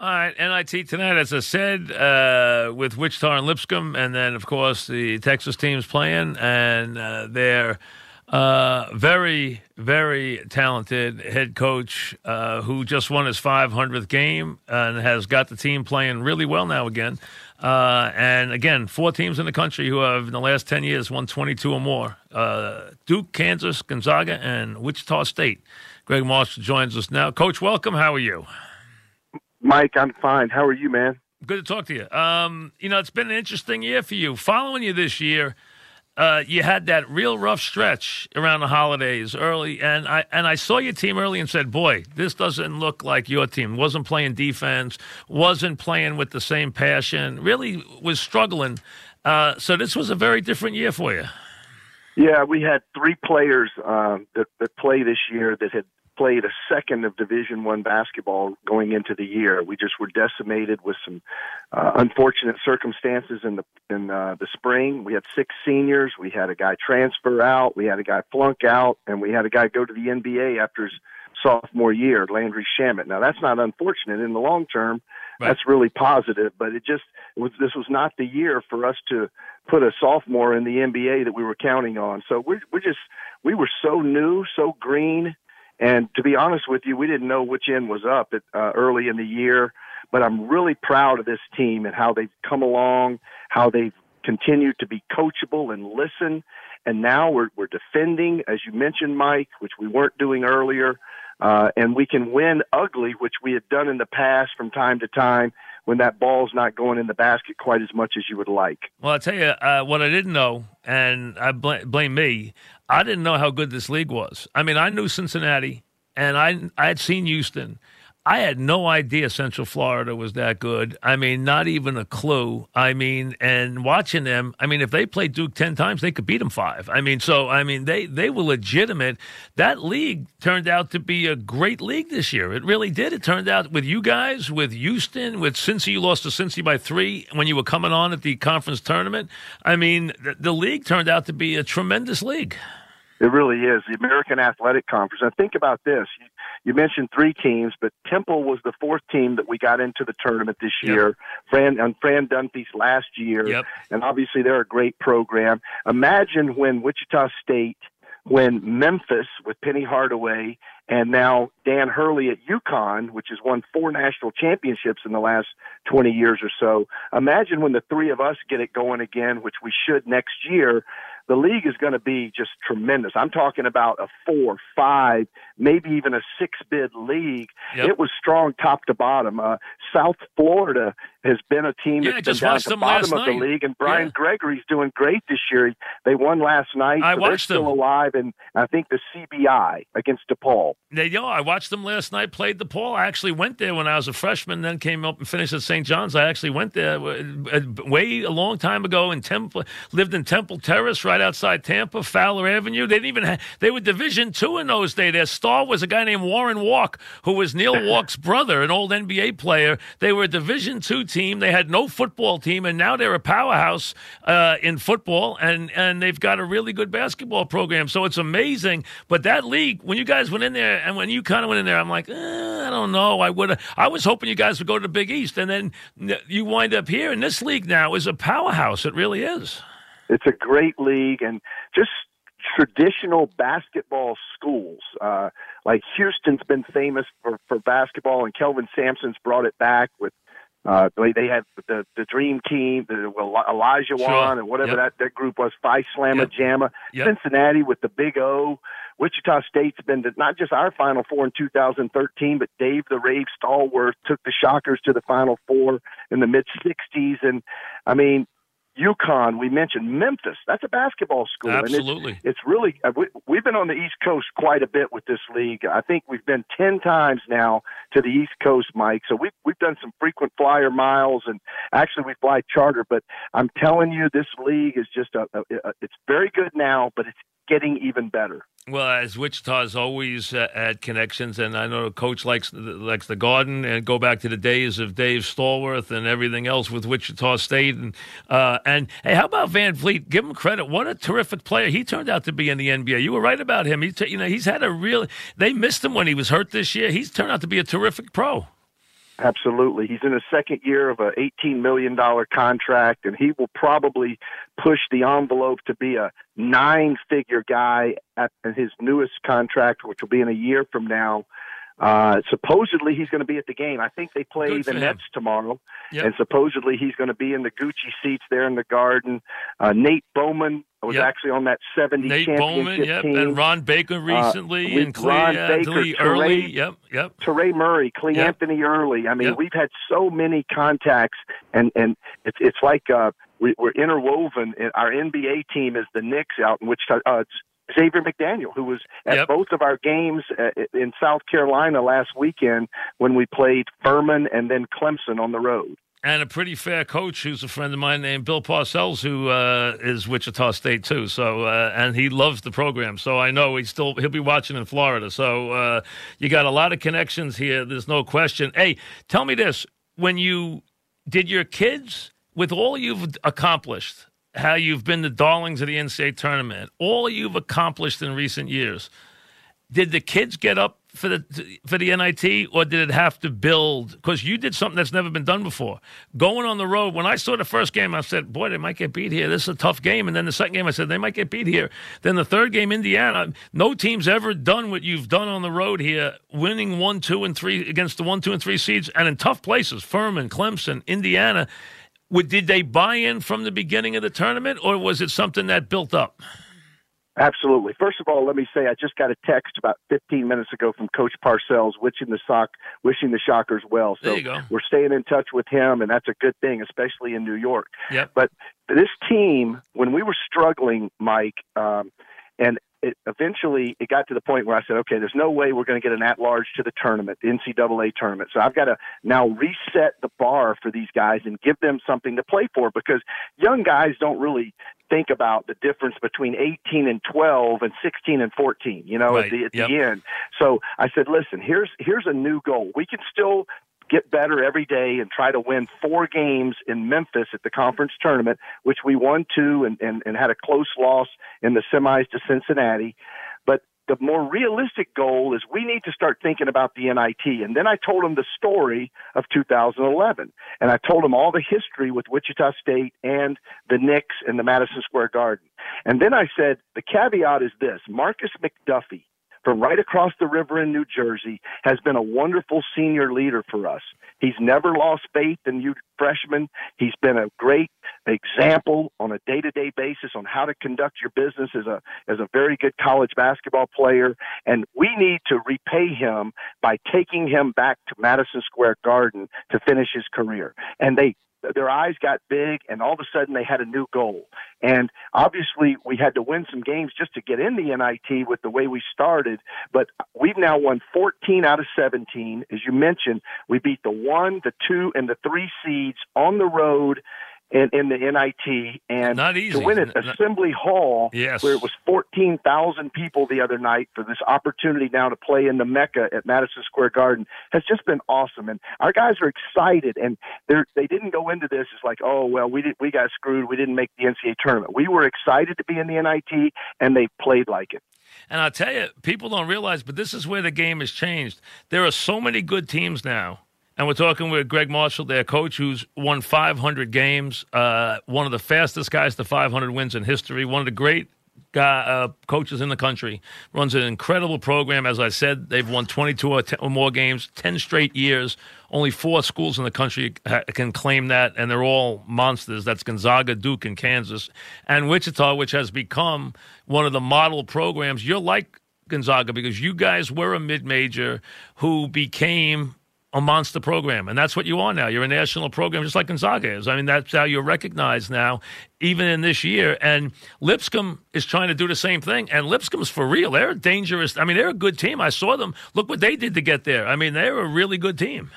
All right, NIT tonight, as I said, uh, with Wichita and Lipscomb, and then of course the Texas team's playing, and uh, they're uh, very, very talented head coach uh, who just won his 500th game and has got the team playing really well now again. Uh, and again, four teams in the country who have in the last 10 years won 22 or more uh, Duke, Kansas, Gonzaga, and Wichita State. Gregg Marshall joins us now. Coach, welcome. How are you? Mike, I'm fine. How are you, man? Good to talk to you. Um, you know, it's been an interesting year for you. Following you this year, uh, you had that real rough stretch around the holidays early, and I and I saw your team early and said, "Boy, this doesn't look like your team. wasn't playing defense, wasn't playing with the same passion. Really was struggling. Uh, so this was a very different year for you." Yeah, we had three players uh, that, that play this year that had played a second of Division One basketball going into the year. We just were decimated with some uh, unfortunate circumstances in the in uh, the spring. We had six seniors. We had a guy transfer out. We had a guy flunk out, and we had a guy go to the NBA after his sophomore year, Landry Shamet. Now that's not unfortunate in the long term. Right. That's really positive, but it just it was this was not the year for us to put a sophomore in the NBA that we were counting on. So we're we're just we were so new, so green, and to be honest with you, we didn't know which end was up at, uh, early in the year. But I'm really proud of this team and how they've come along, how they've continued to be coachable and listen. And now we're, we're defending, as you mentioned, Mike, which we weren't doing earlier. Uh, and we can win ugly, which we had done in the past from time to time when that ball's not going in the basket quite as much as you would like. Well, I'll tell you uh, what I didn't know, and I bl- blame me. I didn't know how good this league was. I mean, I knew Cincinnati, and I I had seen Houston, I had no idea Central Florida was that good. I mean, not even a clue. I mean, and watching them, I mean, if they played Duke 10 times, they could beat them five. I mean, so, I mean, they, they were legitimate. That league turned out to be a great league this year. It really did. It turned out with you guys, with Houston, with Cincy, you lost to Cincy by three when you were coming on at the conference tournament. I mean, the, the league turned out to be a tremendous league. It really is the American Athletic Conference. And think about this: you, you, mentioned three teams, but Temple was the fourth team that we got into the tournament this yep. year. Fran and Fran Dunphy's last year, yep. and obviously they're a great program. Imagine when Wichita State, when Memphis with Penny Hardaway, and now Dan Hurley at UConn, which has won four national championships in the last 20 years or so. Imagine when the three of us get it going again, which we should next year the league is going to be just tremendous. I'm talking about a four, five, maybe even a six bid league. Yep. It was strong top to bottom. Uh, South Florida has been a team yeah, that's been down at the bottom of the league, and Brian yeah. Gregory's doing great this year. They won last night. I so watched they're still them. alive, and I think the CBI against DePaul. They know. I watched them last night. Played DePaul. I actually went there when I was a freshman. Then came up and finished at St. John's. I actually went there uh, way a long time ago in Temple. Lived in Temple Terrace, right outside Tampa, Fowler Avenue. They didn't even. Have, they were Division two in those days. Their star was a guy named Warren Walk, who was Neal Walk's brother, an old NBA player. They were a Division two team. They had no football team, and now they're a powerhouse uh, in football, and and they've got a really good basketball program. So it's amazing. But that league, when you guys went in there, and when you kind of went in there, I'm like, eh, I don't know. I would. I was hoping you guys would go to the Big East, and then you wind up here. And this league now is a powerhouse. It really is. It's a great league, and just traditional basketball schools. Uh, like Houston's been famous for, for basketball, and Kelvin Sampson's brought it back with uh, they, they had the the Dream Team, the Elijah sure. Wan, and whatever yep. that, that group was, Phi Slamma yep. Jamma, yep. Cincinnati with the Big O. Wichita State's been to not just our Final Four in 2013, but Dave the Rave Stallworth took the Shockers to the Final Four in the mid 60s. And I mean, UConn, we mentioned Memphis. That's a basketball school. Absolutely. And it's, it's really, uh, we, have been on the East Coast quite a bit with this league. I think we've been 10 times now to the East Coast, Mike. So we've, we've done some frequent flyer miles and actually we fly charter. But I'm telling you, this league is just a, a, a it's very good now, but it's getting even better. Well, as Wichita's always uh, had connections, and I know the coach likes likes the Garden, and go back to the days of Dave Stallworth and everything else with Wichita State, and uh, and hey, how about VanVleet? Give him credit. What a terrific player he turned out to be in the NBA. You were right about him. He, you know, he's had a real. They missed him when he was hurt this year. He's turned out to be a terrific pro. Absolutely. He's in the second year of a $18 million contract, and he will probably push the envelope to be a nine figure guy at his newest contract, which will be in a year from now. Uh, supposedly he's going to be at the game. I think they play the. Nets tomorrow, Yep. and supposedly he's going to be in the Gucci seats there in the Garden. Uh, Nate Bowman was Yep. actually on that 70 Nate championship Bowman, yep, team. and Ron Baker recently, we- and Cle- Ron uh, Baker, Early. Teray- Yep, yep. Teray Murray, Cle Yep. Anthony Early. I mean, we've had so many contacts, and and it's it's like uh, we, we're interwoven. Our NBA team is the Knicks out in which uh, Xavier McDaniel, who was at Yep. both of our games uh, in South Carolina last weekend when we played Furman and then Clemson on the road. and a pretty fair coach who's a friend of mine named Bill Parcells, who uh, is Wichita State too. So uh, and he loves the program. So I know he's still he'll be watching in Florida. So uh, you got a lot of connections here. There's no question. Hey, tell me this: when you did your kids with all you've accomplished, how you've been the darlings of the NCAA tournament, all you've accomplished in recent years, did the kids get up for the for the NIT, or did it have to build? Because you did something that's never been done before. Going on the road. When I saw the first game, I said, "Boy, they might get beat here. This is a tough game." And then the second game, I said, "They might get beat here." Then the third game, Indiana. No team's ever done what you've done on the road here, winning one, two, and three against the one, two, and three seeds, and in tough places: Furman, Clemson, Indiana. Would, did they buy in from the beginning of the tournament, or was it something that built up? Absolutely. First of all, let me say I just got a text about 15 minutes ago from Coach Parcells, wishing the sock, wishing the Shockers well. So There you go. we're staying in touch with him, and that's a good thing, especially in New York. Yep. But this team, when we were struggling, Mike, um, and it, eventually it got to the point where I said, okay, there's no way we're going to get an at-large to the tournament, the NCAA tournament. So I've got to now reset the bar for these guys and give them something to play for because young guys don't really think about the difference between 18 and 12 and 16 and 14, you know, Right. at the, at Yep. the end. So I said, listen, here's, here's a new goal. We can still get better every day and try to win four games in Memphis at the conference tournament, which we won two and, and, and had a close loss in the semis to Cincinnati. But the more realistic goal is we need to start thinking about the NIT. And then I told him the story of 2011. And I told him all the history with Wichita State and the Knicks and the Madison Square Garden. And then I said, the caveat is this Markis McDuffie from right across the river in New Jersey has been a wonderful senior leader for us. He's never lost faith in you freshmen. He's been a great example on a day-to-day basis on how to conduct your business as a as a very good college basketball player and we need to repay him by taking him back to Madison Square Garden to finish his career. And they their eyes got big and all of a sudden they had a new goal. And obviously we had to win some games just to get in the NIT with the way we started, but we've now won 14 out of 17. As you mentioned, we beat the 1, the 2 and the 3 seeds on the road in, in the NIT and Not easy. to win at N- n- Assembly Hall Yes. where it was 14,000 people the other night for this opportunity now to play in the Mecca at Madison Square Garden has just been awesome. And our guys are excited and they're, they didn't go into this as like, oh, well, we did, we got screwed. We didn't make the NCAA tournament. We were excited to be in the NIT and they played like it. And I'll tell you, people don't realize, but this is where the game has changed. There are so many good teams now. And we're talking with Gregg Marshall, their coach, who's won 500 games, uh, one of the fastest guys to 500 wins in history, one of the great guy, uh, coaches in the country, runs an incredible program. As I said, they've won 22 or, 10 or more games, 10 straight years. Only four schools in the country ha- can claim that, and they're all monsters. That's Gonzaga, Duke, and Kansas. And Wichita, which has become one of the model programs. You're like Gonzaga because you guys were a mid major who became a monster program. And that's what you are now. You're a national program, just like Gonzaga is. I mean, that's how you're recognized now, even in this year. And Lipscomb is trying to do the same thing. And Lipscomb's for real. They're a dangerous. I mean, they're a good team. I saw them. Look what they did to get there. I mean, they're a really good team.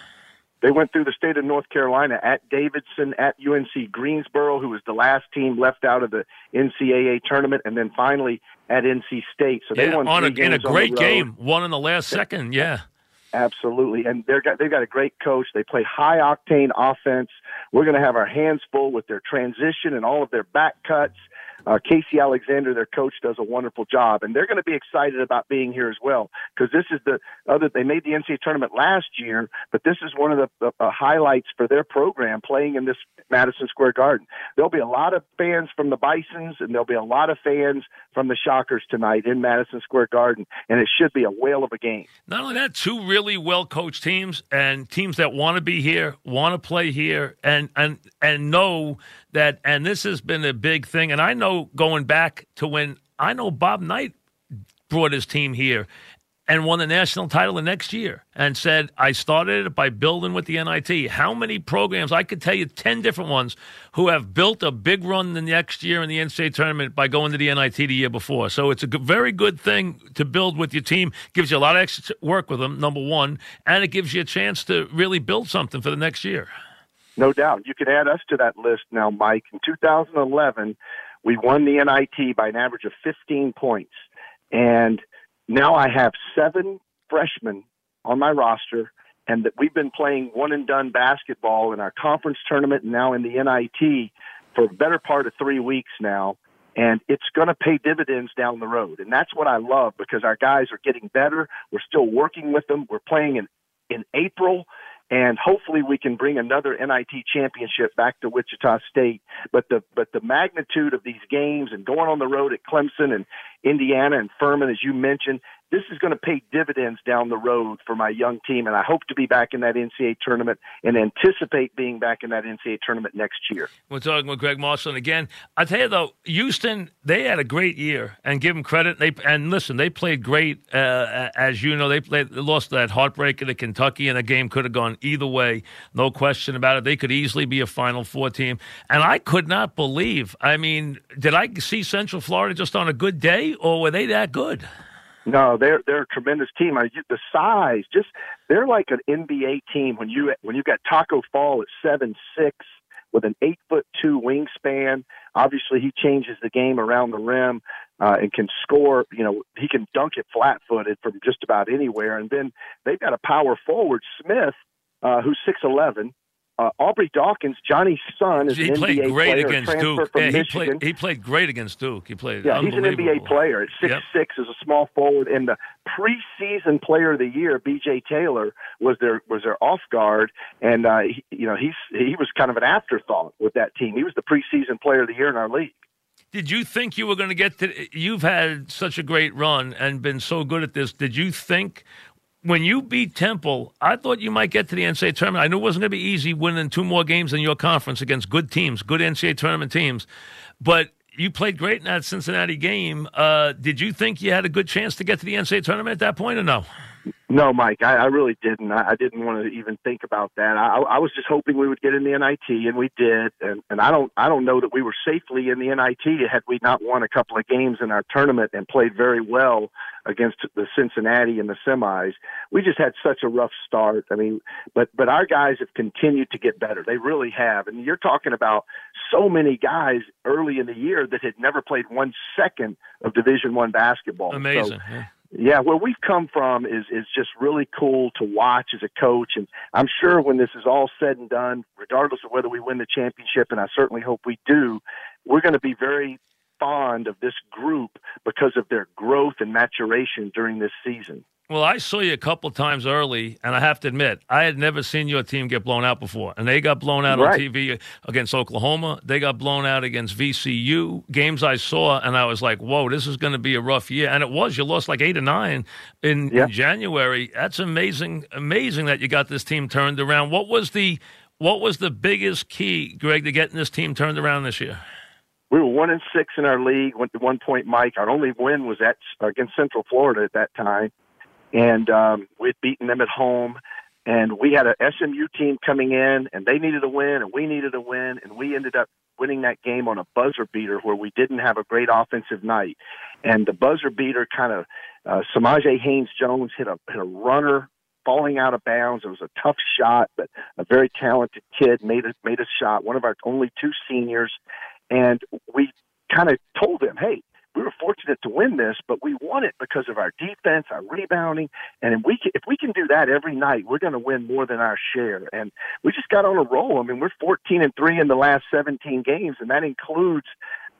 They went through the state of North Carolina at Davidson, at UNC Greensboro, who was the last team left out of the NCAA tournament, and then finally at NC State. So they Yeah, won on a, in a games on the great game. One in the last second. Yeah. Absolutely, and they're got they've got a great coach. They play high octane offense. We're going to have our hands full with their transition and all of their back cuts. Uh, Casey Alexander, their coach, does a wonderful job, and they're going to be excited about being here as well because this is the other. They made the NCAA tournament last year, but this is one of the, the uh, highlights for their program playing in this Madison Square Garden. There'll be a lot of fans from the Bisons, and there'll be a lot of fans from the Shockers tonight in Madison Square Garden, and it should be a whale of a game. Not only that, two really well coached teams and teams that want to be here, want to play here, and and and know that. And this has been a big thing. And I know going back to when I know Bob Knight brought his team here and won the national title the next year and said, I started it by building with the NIT. How many programs? I could tell you 10 different ones who have built a big run the next year in the NCAA tournament by going to the NIT the year before. So it's a very good thing to build with your team. Gives you a lot of extra work with them, number one, and it gives you a chance to really build something for the next year. No doubt. You could add us to that list now, Mike. In 2011, we won the NIT by an average of 15 points. And now I have seven freshmen on my roster, and that we've been playing one and done basketball in our conference tournament and now in the NIT for a better part of three weeks now. And it's going to pay dividends down the road. And that's what I love because our guys are getting better. We're still working with them. We're playing in, in April and hopefully we can bring another NIT championship back to Wichita State. But the but the magnitude of these games and going on the road at Clemson and Indiana and Furman, as you mentioned, this is going to pay dividends down the road for my young team, and I hope to be back in that NCAA tournament and anticipate being back in that NCAA tournament next year. We're talking with Gregg Marshall again. I tell you though, Houston they had a great year, and give them credit. They and listen, they played great. Uh, as you know, they played they lost that heartbreaker to Kentucky, and the game could have gone either way, no question about it. They could easily be a Final Four team, and I could not believe. I mean, did I see Central Florida just on a good day, or were they that good? No, they're they're a tremendous team. I, the size, just they're like an NBA team. When you when you got Taco Fall at seven six with an eight foot two wingspan, obviously he changes the game around the rim uh, and can score. You know, he can dunk it flat footed from just about anywhere. And then they've got a power forward, Smith, uh, who's six eleven, uh, Aubrey Dawkins, Johnny's son, is he an played NBA great player, against Duke. Yeah, he, played, he played great against Duke. He played. Yeah, he's an NBA player at six yep. six as a small forward. And the preseason player of the year, B.J. Taylor, was their was their off guard, and uh, he, you know he's he was kind of an afterthought with that team. He was the preseason player of the year in our league. Did you think you were going to get to? You've had such a great run and been so good at this. Did you think when you beat Temple, I thought you might get to the NCAA tournament. I knew it wasn't going to be easy winning two more games in your conference against good teams, good NCAA tournament teams. But you played great in that Cincinnati game. Uh, did you think you had a good chance to get to the NCAA tournament at that point, or no? No, Mike, I, I really didn't. I, I didn't want to even think about that. I, I was just hoping we would get in the NIT, and we did. And, and I don't, I don't know that we were safely in the NIT had we not won a couple of games in our tournament and played very well against the Cincinnati in the semis. We just had such a rough start. I mean, but but our guys have continued to get better. They really have. And you're talking about so many guys early in the year that had never played one second of Division One basketball. Amazing. So, yeah yeah, where we've come from is is just really cool to watch as a coach, and I'm sure when this is all said and done, regardless of whether we win the championship, and I certainly hope we do, we're going to be very fond of this group because of their growth and maturation during this season. Well, I saw you a couple times early, and I have to admit, I had never seen your team get blown out before. And they got blown out right. on TV against Oklahoma. They got blown out against VCU. Games I saw, and I was like, whoa, this is going to be a rough year. And it was. You lost like eight or nine in, yeah. in January. That's amazing, amazing that you got this team turned around. What was the what was the biggest key, Gregg, to getting this team turned around this year? we were one and six in our league. Went to one point, Mike. Our only win was at against Central Florida at that time, and um, we'd beaten them at home. And we had a SMU team coming in, and they needed a win, and we needed a win, and we ended up winning that game on a buzzer beater where we didn't have a great offensive night. And the buzzer beater kind of, uh, Samajae Haynes Jones hit a hit a runner falling out of bounds. It was a tough shot, but a very talented kid made a made a shot. One of our only two seniors, and we kind of told him, "Hey, we were fortunate to win this, but we won it because of our defense, our rebounding, and if we can, if we can do that every night, we're going to win more than our share. And we just got on a roll. I mean, we're 14 and three in the last 17 games, and that includes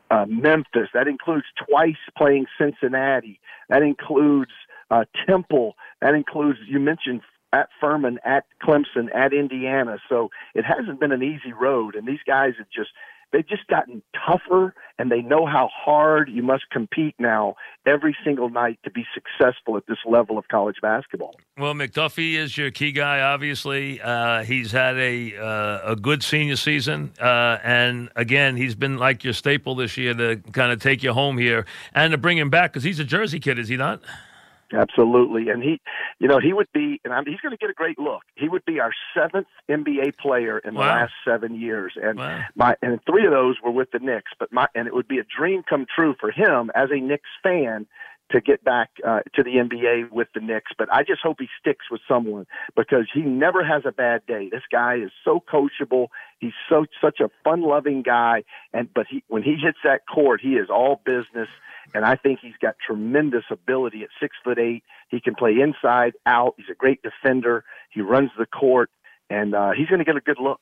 uh, Memphis. That includes twice playing Cincinnati. That includes uh, Temple. That includes you mentioned at Furman, at Clemson, at Indiana. So it hasn't been an easy road, and these guys have just they've just gotten tougher and they know how hard you must compete now every single night to be successful at this level of college basketball. Well, McDuffie is your key guy. Obviously, uh, he's had a uh, a good senior season, uh, and again, he's been like your staple this year to kind of take you home here and to bring him back because he's a Jersey kid, is he not? Absolutely, and he, you know, he would be, and I'm, he's going to get a great look. He would be our seventh NBA player in the last seven years, and Wow. my and three of those were with the Knicks. But my and it would be a dream come true for him as a Knicks fan to get back uh, to the NBA with the Knicks. But I just hope he sticks with someone because he never has a bad day. This guy is so coachable. He's so such a fun-loving guy, and but he when he hits that court, he is all business. And I think he's got tremendous ability at six foot eight. He can play inside, out. He's a great defender. He runs the court, and uh, he's going to get a good look.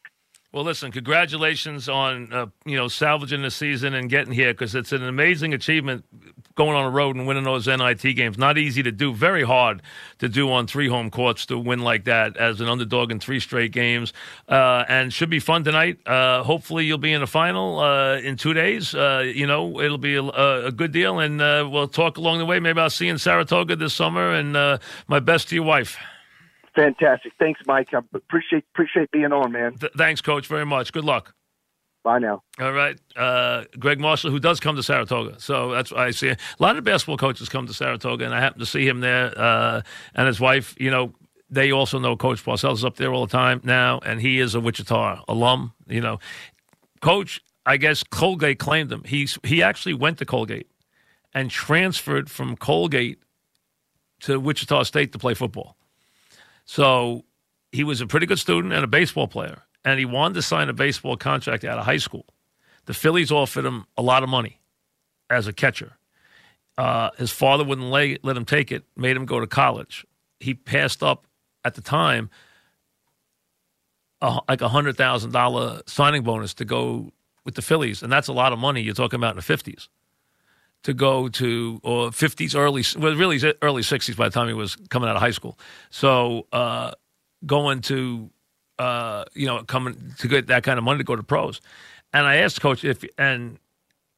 Well, listen, congratulations on uh, you know salvaging the season and getting here because it's an amazing achievement going on the road and winning those NIT games. Not easy to do, very hard to do on three home courts to win like that as an underdog in three straight games, uh, and should be fun tonight. Uh, hopefully, you'll be in the final uh, in two days. Uh, you know, it'll be a, a good deal, and uh, we'll talk along the way. Maybe I'll see you in Saratoga this summer, and my best to your wife. Fantastic. Thanks, Mike. I appreciate appreciate being on, man. Th- thanks, Coach, very much. Good luck. Bye now. All right. Uh, Gregg Marshall, who does come to Saratoga. So that's why I see a lot of basketball coaches come to Saratoga, and I happen to see him there. Uh, and his wife, you know, they also know Coach Parcells is up there all the time now, and he is a Wichita alum. You know, Coach, I guess Colgate claimed him. He's, he actually went to Colgate and transferred from Colgate to Wichita State to play football. So he was a pretty good student and a baseball player, and he wanted to sign a baseball contract out of high school. The Phillies offered him a lot of money as a catcher. Uh, his father wouldn't lay, let him take it, made him go to college. He passed up at the time a, like a hundred thousand dollar signing bonus to go with the Phillies, and that's a lot of money. You're talking about in the fifties to go to or fifties, early well, really early sixties by the time he was coming out of high school. So uh, going to uh, you know coming to get that kind of money to go to pros, and I asked coach if and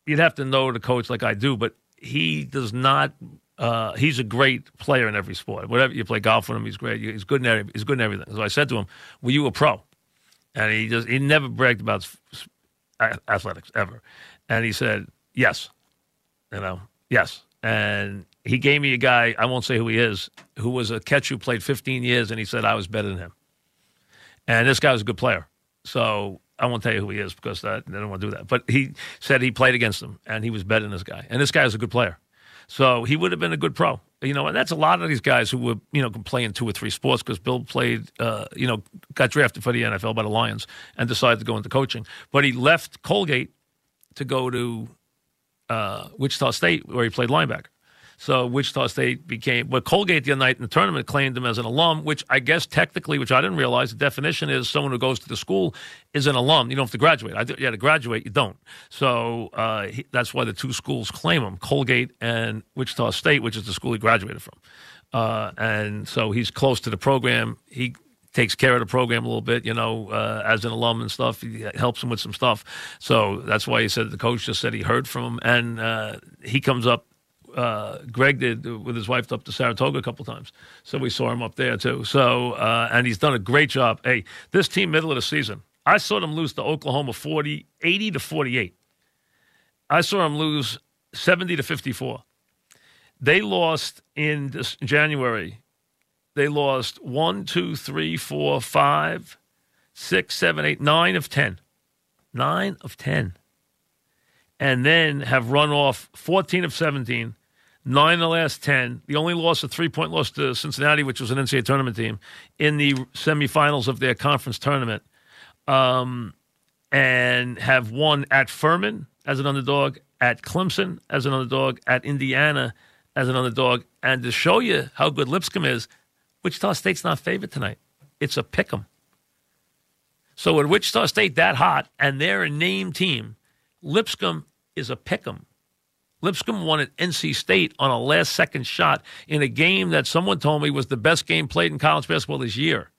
you'd have to know the coach like I do, but he does not. Uh, he's a great player in every sport. Whatever you play golf with him, he's great. He's good in every, he's good in everything. So I said to him, "Were you a pro?" And he just he never bragged about athletics ever. And he said, "Yes." You know, yes. And he gave me a guy, I won't say who he is, who was a catcher who played 15 years, and he said I was better than him. And this guy was a good player. So I won't tell you who he is because I don't want to do that. But he said he played against him, and he was better than this guy. And this guy is a good player. So he would have been a good pro. You know, and that's a lot of these guys who were, you know, can play in two or three sports because Bill played, uh, you know, got drafted for the NFL by the Lions and decided to go into coaching. But he left Colgate to go to uh, Wichita State, where he played linebacker. So Wichita State became, but Colgate the other night in the tournament claimed him as an alum, which I guess technically, which I didn't realize, the definition is someone who goes to the school is an alum. You don't have to graduate. I, you had to graduate, you don't. So uh, he, that's why the two schools claim him, Colgate and Wichita State, which is the school he graduated from. Uh, and so he's close to the program. He takes care of the program a little bit, you know, uh, as an alum and stuff. He helps him with some stuff. So that's why he said the coach just said he heard from him, and uh, he comes up. Uh, Gregg did with his wife up to Saratoga a couple times, so we saw him up there too. So uh, and he's done a great job. Hey, this team middle of the season, I saw them lose to Oklahoma 40, 80 to forty eight. I saw them lose seventy to fifty four. They lost in January they lost one, two, three, four, five, six, seven, eight, nine of ten. Nine of ten. And then have run off 14 of 17, nine of the last 10. The only loss, a three point loss to Cincinnati, which was an NCAA tournament team, in the semifinals of their conference tournament. Um, and have won at Furman as an underdog, at Clemson as an underdog, at Indiana as an underdog. And to show you how good Lipscomb is, Wichita State's not favored tonight. It's a pick 'em. So with Wichita State that hot and they're a name team, Lipscomb is a pick 'em. Lipscomb won at NC State on a last second shot in a game that someone told me was the best game played in college basketball this year.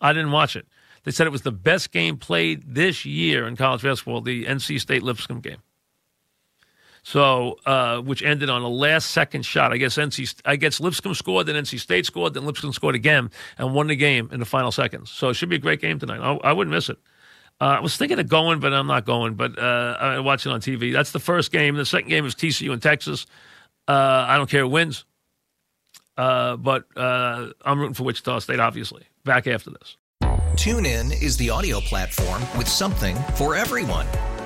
I didn't watch it. They said it was the best game played this year in college basketball, the NC State Lipscomb game. So, uh, which ended on a last second shot. I guess NC, I guess Lipscomb scored, then NC State scored, then Lipscomb scored again and won the game in the final seconds. So it should be a great game tonight. I, I wouldn't miss it. Uh, I was thinking of going, but I'm not going. But uh, I watch it on TV. That's the first game. The second game is TCU in Texas. Uh, I don't care who wins, uh, but uh, I'm rooting for Wichita State. Obviously, back after this. TuneIn is the audio platform with something for everyone.